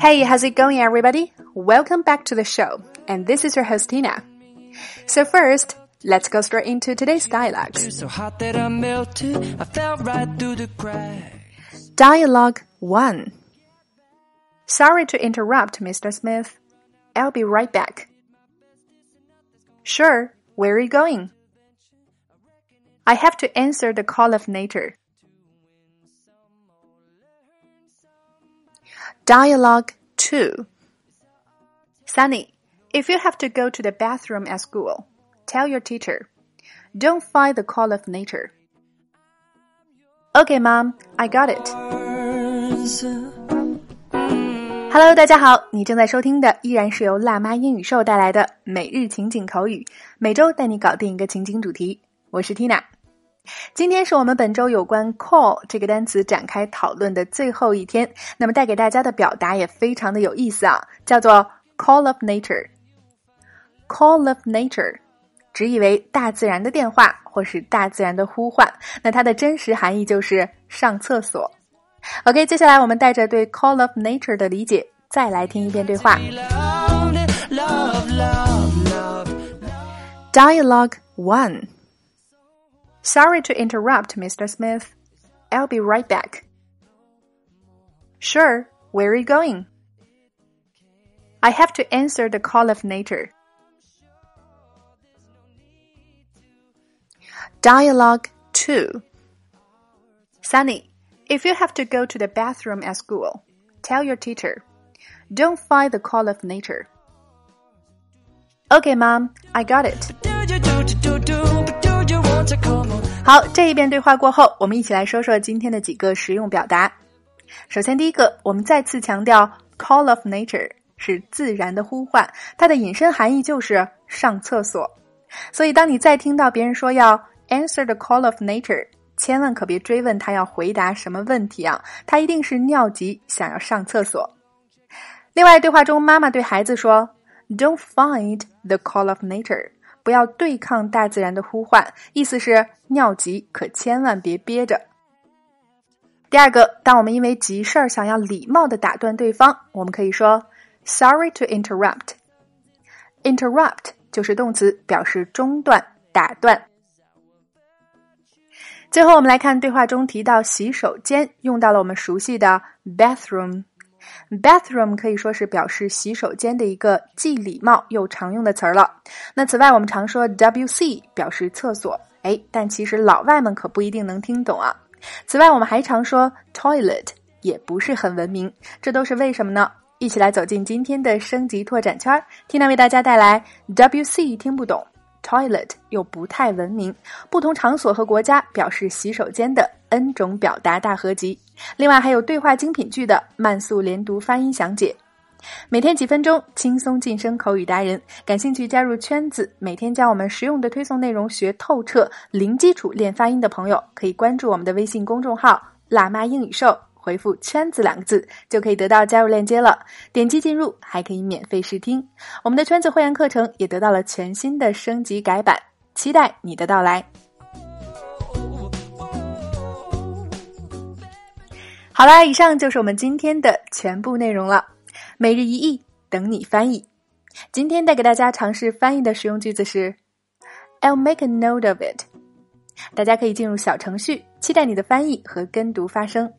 Hey, how's it going, everybody? Welcome back to the show, and this is your host Tina. So first, let's go straight into today's dialogues. So hot that I melted, I fell right through the cracks. Dialogue 1 Sorry to interrupt, Mr. Smith. I'll be right back. Sure, where are you going? I have to answer the call of nature. Dialogue 2 Sunny, if you have to go to the bathroom at school, tell your teacher. Don't fight the call of nature. Okay, Mom, I got it. Hello，大家好，你正在收听的依然是由辣妈英语秀带来的每日情景口语，每周带你搞定一个情景主题。我是 Tina。 今天是我们本周有关 call 这个单词展开讨论的最后一天。那么带给大家的表达也非常的有意思啊，叫做 call of nature。call of nature 直译为大自然的电话或是大自然的呼唤。那它的真实含义就是上厕所。OK，接下来我们带着对 call of nature 的理解，再来听一遍对话。Dialogue 1 Sorry to interrupt, Mr. Smith. I'll be right back. Sure, where are you going? I have to answer the call of nature. Dialogue 2 Sunny, if you have to go to the bathroom at school, tell your teacher. Don't fight the call of nature. Okay, Mom, I got it. 好，这一遍对话过后，我们一起来说说今天的几个实用表达。首先，第一个，我们再次强调，call of nature 是自然的呼唤，它的引申含义就是上厕所。所以，当你再听到别人说要 answer the call of nature，千万可别追问他要回答什么问题啊，他一定是尿急，想要上厕所。另外，对话中妈妈对孩子说：“Don't fight the call of nature。”不要对抗大自然的呼唤，意思是尿急可千万别憋着。第二个，当我们因为急事儿想要礼貌的打断对方，我们可以说 “Sorry to interrupt”。interrupt 就是动词，表示中断、打断。最后，我们来看对话中提到洗手间，用到了我们熟悉的 bathroom。Bathroom 可以说是表示洗手间的一个既礼貌又常用的词儿了。那此外，我们常说 WC 表示厕所，哎，但其实老外们可不一定能听懂啊。此外，我们还常说 toilet，也不是很文明，这都是为什么呢？一起来走进今天的升级拓展圈儿，Tina 为大家带来 WC 听不懂，toilet 又不太文明，不同场所和国家表示洗手间的 N 种表达大合集。另外还有对话精品剧的慢速连读发音详解，每天几分钟，轻松晋升口语达人。感兴趣加入圈子，每天将我们实用的推送内容学透彻，零基础练发音的朋友，可以关注我们的微信公众号“辣妈英语秀”，回复“圈子”两个字，就可以得到加入链接了。点击进入，还可以免费试听。我们的圈子会员课程也得到了全新的升级改版，期待你的到来。好啦，以上就是我们今天的全部内容了。每日一译，等你翻译。今天带给大家尝试翻译的实用句子是：I'll make a note of it。大家可以进入小程序，期待你的翻译和跟读发声。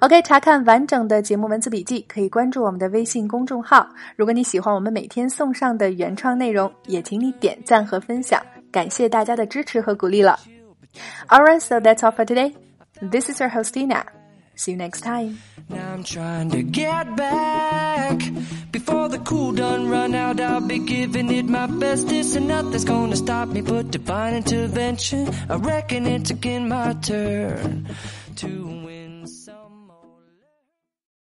OK，查看完整的节目文字笔记，可以关注我们的微信公众号。如果你喜欢我们每天送上的原创内容，也请你点赞和分享，感谢大家的支持和鼓励了。Alright, so that's all for today. This is your host Tina. See you next time. Now I'm trying to get back. Before the cool done run out, I'll be giving it my bestest, and nothing's gonna stop me but divine intervention. I reckon it's again my turn to